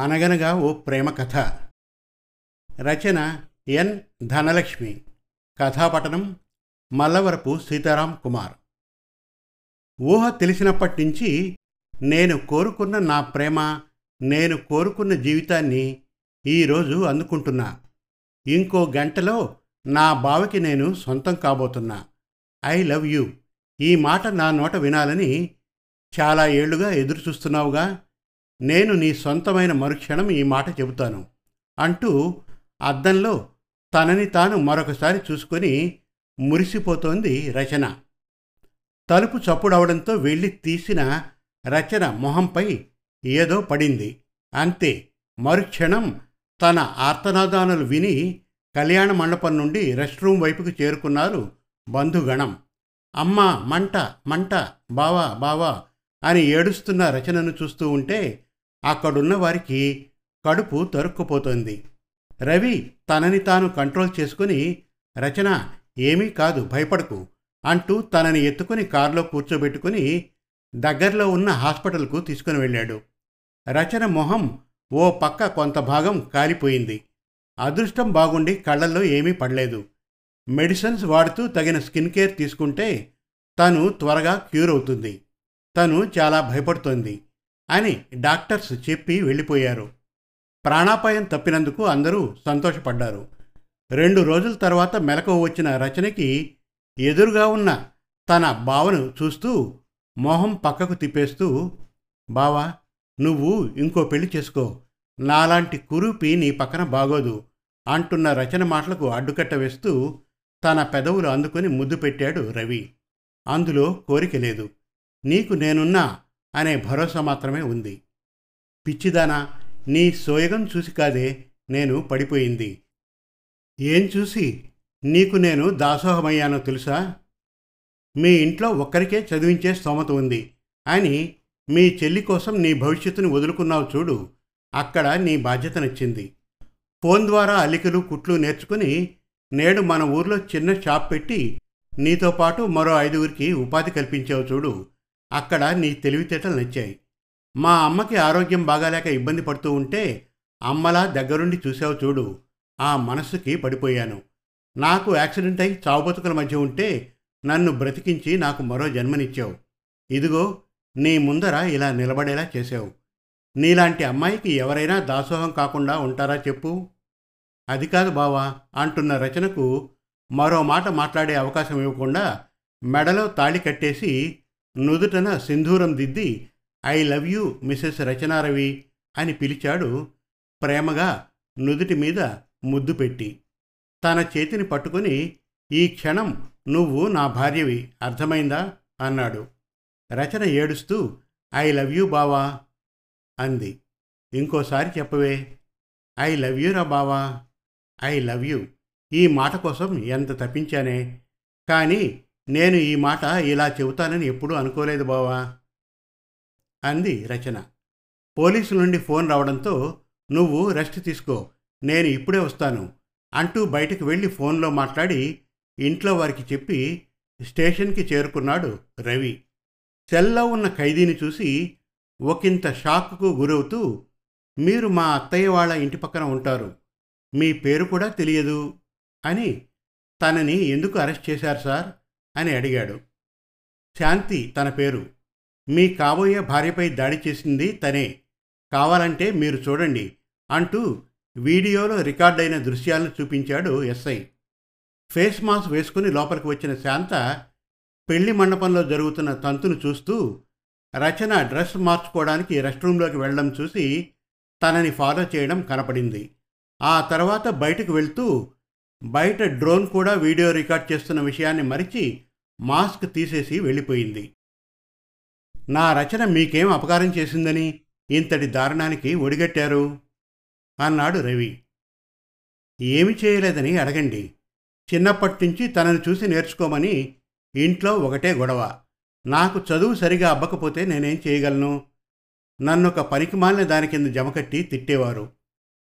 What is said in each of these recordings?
అనగనగా ఓ ప్రేమ కథ. రచన ఎన్ ధనలక్ష్మి. కథాపటనం మల్లవరపు సీతారాం కుమార్. ఊహ తెలిసినప్పటి నుంచి నేను కోరుకున్న నా ప్రేమ నేను కోరుకున్న జీవితాన్ని ఈరోజు అందుకుంటున్నా. ఇంకో గంటలో నా బావకి నేను సొంతం కాబోతున్నా. I love you. ఈ మాట నా నోట వినాలని చాలా ఏళ్ళుగా ఎదురు చూస్తున్నావుగా. నేను నీ సొంతమైన మరుక్షణం ఈ మాట చెబుతాను అంటూ అద్దంలో తనని తాను మరొకసారి చూసుకొని మురిసిపోతోంది రచన. తలుపు చప్పుడవడంతో వెళ్ళి తీసిన రచన మొహంపై ఏదో పడింది. అంతే మరుక్షణం తన ఆర్తనాదానులు విని కళ్యాణ మండపం నుండి రెస్ట్ రూమ్ వైపుకు చేరుకున్నారు బంధుగణం. అమ్మా మంట మంట బావా బావా అని ఏడుస్తున్న రచనను చూస్తూ ఉంటే అక్కడున్న వారికి కడుపు తరుక్కుపోతుంది. రవి తనని తాను కంట్రోల్ చేసుకుని రచన ఏమీ కాదు భయపడకు అంటూ తనని ఎత్తుకుని కారులో కూర్చోబెట్టుకుని దగ్గరలో ఉన్న హాస్పిటల్కు తీసుకుని వెళ్ళాడు. రచన మొహం ఓ పక్క కొంత భాగం కాలిపోయింది. అదృష్టం బాగుండి కళ్ళల్లో ఏమీ పడలేదు. మెడిసిన్స్ వాడుతూ తగిన స్కిన్ కేర్ తీసుకుంటే తను త్వరగా క్యూర్ అవుతుంది. తను చాలా భయపడుతోంది. అని డాక్టర్స్ చెప్పి వెళ్ళిపోయారు. ప్రాణాపాయం తప్పినందుకు అందరూ సంతోషపడ్డారు. రెండు రోజుల తర్వాత మెలకు వచ్చిన రచనకి ఎదురుగా ఉన్న తన బావను చూస్తూ మొహం పక్కకు తిప్పేస్తూ బావా నువ్వు ఇంకో పెళ్ళి చేసుకో. నాలాంటి కురూపి నీ పక్కన బాగోదు అంటున్న రచన మాటలకు అడ్డుకట్ట వేస్తూ తన పెదవులు అందుకొని ముద్దు పెట్టాడు రవి. అందులో కోరిక లేదు. నీకు నేనున్నా అనే భరోసా మాత్రమే ఉంది. పిచ్చిదానా నీ సోయగం చూసి కాదే నేను పడిపోయింది. ఏం చూసి? నీకు నేను దాసోహమయ్యానో తెలుసా? మీ ఇంట్లో ఒక్కరికే చదివించే స్తోమత ఉంది. అని మీ చెల్లి కోసం నీ భవిష్యత్తుని వదులుకున్నావు చూడు. అక్కడ నీ బాధ్యత నచ్చింది. ఫోన్ ద్వారా అలికలు కుట్లు నేర్చుకుని నేడు మన ఊర్లో చిన్న షాప్ పెట్టి నీతో పాటు మరో ఐదుగురికి ఉపాధి కల్పించావు చూడు. అక్కడ నీ తెలివితేటలు నచ్చాయి. మా అమ్మకి ఆరోగ్యం బాగాలేక ఇబ్బంది పడుతూ ఉంటే అమ్మలా దగ్గరుండి చూసావు చూడు. ఆ మనస్సుకి పడిపోయాను. నాకు యాక్సిడెంట్ అయి చావుబతుకుల మధ్య ఉంటే నన్ను బ్రతికించి నాకు మరో జన్మనిచ్చావు. ఇదిగో నీ ముందర ఇలా నిలబడేలా చేశావు. నీలాంటి అమ్మాయికి ఎవరైనా దాసోహం కాకుండా ఉంటారా చెప్పు? అది కాదు బావా అంటున్న రచనకు మరో మాట మాట్లాడే అవకాశం ఇవ్వకుండా మెడలో తాళి కట్టేసి నుదుటన సింధూరం దిద్ది ఐ లవ్ యూ మిసెస్ రచనారవి అని పిలిచాడు ప్రేమగా నుదుటి మీద ముద్దు పెట్టి. తన చేతిని పట్టుకుని ఈ క్షణం నువ్వు నా భార్యవి అర్థమైందా? అన్నాడు. రచన ఏడుస్తూ ఐ లవ్ యూ బావా అంది. ఇంకోసారి చెప్పవే ఐ లవ్ యూ రా బావా ఐ లవ్ యూ. ఈ మాట కోసం ఎంత తప్పించానే. కానీ నేను ఈ మాట ఇలా చెబుతానని ఎప్పుడూ అనుకోలేదు బావా. అంది రచన. పోలీసుల నుండి ఫోన్ రావడంతో నువ్వు రెస్ట్ తీసుకో. నేను ఇప్పుడే వస్తాను. అంటూ బయటకు వెళ్ళి ఫోన్లో మాట్లాడి ఇంట్లో వారికి చెప్పి స్టేషన్కి చేరుకున్నాడు రవి. సెల్లో ఉన్న ఖైదీని చూసి ఒకంత షాక్కు గురవుతూ మీరు మా అత్తయ్య వాళ్ళ ఇంటి పక్కన ఉంటారు. మీ పేరు కూడా తెలియదు అని తనని ఎందుకు అరెస్ట్ చేశారు సార్ అని అడిగాడు. శాంతి తన పేరు. మీ కాబోయే భార్యపై దాడి చేసింది తనే. కావాలంటే మీరు చూడండి అంటూ వీడియోలో రికార్డైన దృశ్యాలను చూపించాడు ఎస్ఐ. ఫేస్ మాస్క్ వేసుకుని లోపలికి వచ్చిన శాంత పెళ్ళి మండపంలో జరుగుతున్న తంతును చూస్తూ రచన డ్రెస్ మార్చుకోవడానికి రెస్ట్ రూమ్లోకి వెళ్ళడం చూసి తనని ఫాలో చేయడం కనపడింది. ఆ తర్వాత బయటకు వెళ్తూ బయట డ్రోన్ కూడా వీడియో రికార్డ్ చేస్తున్న విషయాన్ని మరిచి మాస్క్ తీసేసి వెళ్ళిపోయింది. నా రచన మీకేం అపకారం చేసిందని ఇంతటి దారుణానికి ఒడిగట్టారు? అన్నాడు రవి. ఏమి చేయలేదని అడగండి. చిన్నప్పటి నుంచి తనను చూసి నేర్చుకోమని ఇంట్లో ఒకటే గొడవ. నాకు చదువు సరిగా అబ్బకపోతే నేనేం చేయగలను? నన్నొక పనికి మాలిన దాని కింద జమకట్టి తిట్టేవారు.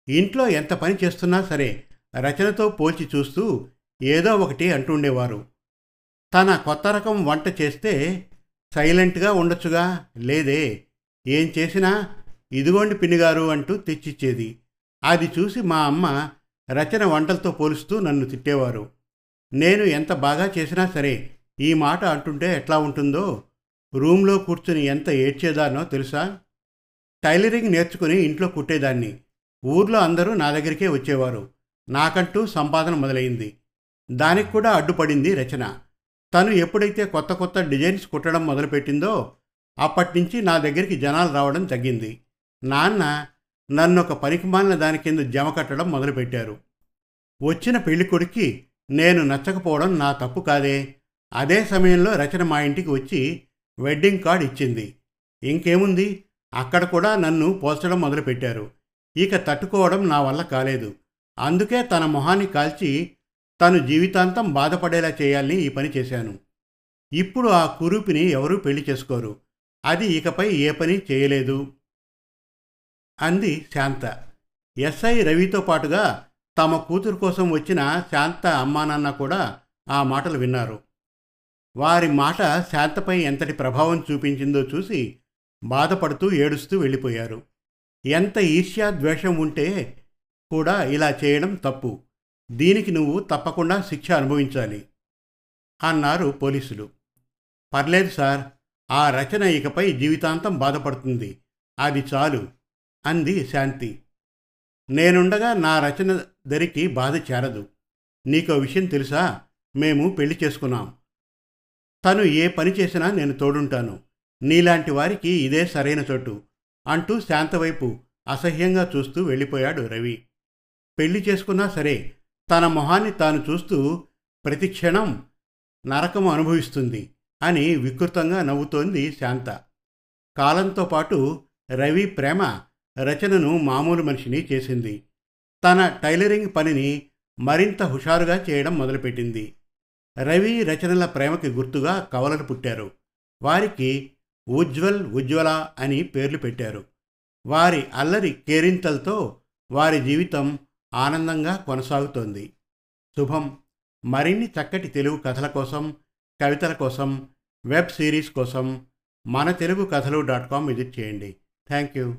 ఇంట్లో ఎంత పని చేస్తున్నా సరే రచనతో పోల్చి చూస్తూ ఏదో ఒకటి అంటుండేవారు. తన కొత్త రకం వంట చేస్తే సైలెంట్గా ఉండొచ్చుగా? లేదే. ఏం చేసినా ఇదిగోండి పిన్నిగారు అంటూ తెచ్చిచ్చేది. అది చూసి మా అమ్మ రచన వంటలతో పోలుస్తూ నన్ను తిట్టేవారు. నేను ఎంత బాగా చేసినా సరే ఈ మాట అంటుంటే ఎట్లా ఉంటుందో? రూమ్లో కూర్చుని ఎంత ఏడ్చేదానో తెలుసా? టైలరింగ్ నేర్చుకుని ఇంట్లో కుట్టేదాన్ని. ఊర్లో అందరూ నా దగ్గరికే వచ్చేవారు. నాకంటూ సంపాదన మొదలైంది. దానికి కూడా అడ్డుపడింది రచన. తను ఎప్పుడైతే కొత్త కొత్త డిజైన్స్ కుట్టడం మొదలుపెట్టిందో అప్పటినుంచి నా దగ్గరికి జనాలు రావడం తగ్గింది. నాన్న నన్ను ఒక పనికిమాలిన దాని కింద జమ కట్టడం మొదలుపెట్టారు. వచ్చిన పెళ్ళికొడికి నేను నచ్చకపోవడం నా తప్పు కాదే. అదే సమయంలో రచన మా ఇంటికి వచ్చి వెడ్డింగ్ కార్డ్ ఇచ్చింది. ఇంకేముంది? అక్కడ కూడా నన్ను పోల్చడం మొదలుపెట్టారు. ఇక తట్టుకోవడం నా వల్ల కాలేదు. అందుకే తన మొహాన్ని కాల్చి తను జీవితాంతం బాధపడేలా చేయాలని ఈ పని చేశాను. ఇప్పుడు ఆ కురూపిని ఎవరూ పెళ్ళి చేసుకోరు. అది ఇకపై ఏ పని చేయలేదు. అంది శాంత. ఎస్ఐ రవితో పాటుగా తమ కూతురు కోసం వచ్చిన శాంత అమ్మానాన్న కూడా ఆ మాటలు విన్నారు. వారి మాట శాంతపై ఎంతటి ప్రభావం చూపించిందో చూసి బాధపడుతూ ఏడుస్తూ వెళ్ళిపోయారు. ఎంత ఈర్ష్యా ద్వేషం ఉంటే కూడా ఇలా చేయడం తప్పు. దీనికి నువ్వు తప్పకుండా శిక్ష అనుభవించాలి అన్నారు పోలీసులు. పర్లేదు సార్ ఆ రచన ఇకపై జీవితాంతం బాధపడుతుంది. అది చాలు అంది శాంతి. నేనుండగా నా రచన దరికి బాధ చేరదు. నీకో విషయం తెలుసా? మేము పెళ్ళి చేసుకున్నాం. తను ఏ పని చేసినా నేను తోడుంటాను. నీలాంటి వారికి ఇదే సరైన చోటు. అంటూ శాంతవైపు అసహ్యంగా చూస్తూ వెళ్ళిపోయాడు రవి. పెళ్ళి చేసుకున్నా సరే తన మొహాన్ని తాను చూస్తూ ప్రతి క్షణం నరకం అనుభవిస్తుంది అని వికృతంగా నవ్వుతోంది శాంత. కాలంతో పాటు రవి ప్రేమ రచనను మామూలు మనిషిని చేసింది. తన టైలరింగ్ పనిని మరింత హుషారుగా చేయడం మొదలుపెట్టింది. రవి రచనల ప్రేమకి గుర్తుగా కవలలు పుట్టారు. వారికి ఉజ్వల్ ఉజ్వల అని పేర్లు పెట్టారు. వారి అల్లరి కేరింతలతో వారి జీవితం ఆనందంగా కొనసాగుతోంది. శుభం. మరిన్ని చక్కటి తెలుగు కథల కోసం కవితల కోసం వెబ్ సిరీస్ కోసం మన తెలుగు కథలు డాట్ కామ్ విజిట్ చేయండి. Thank you.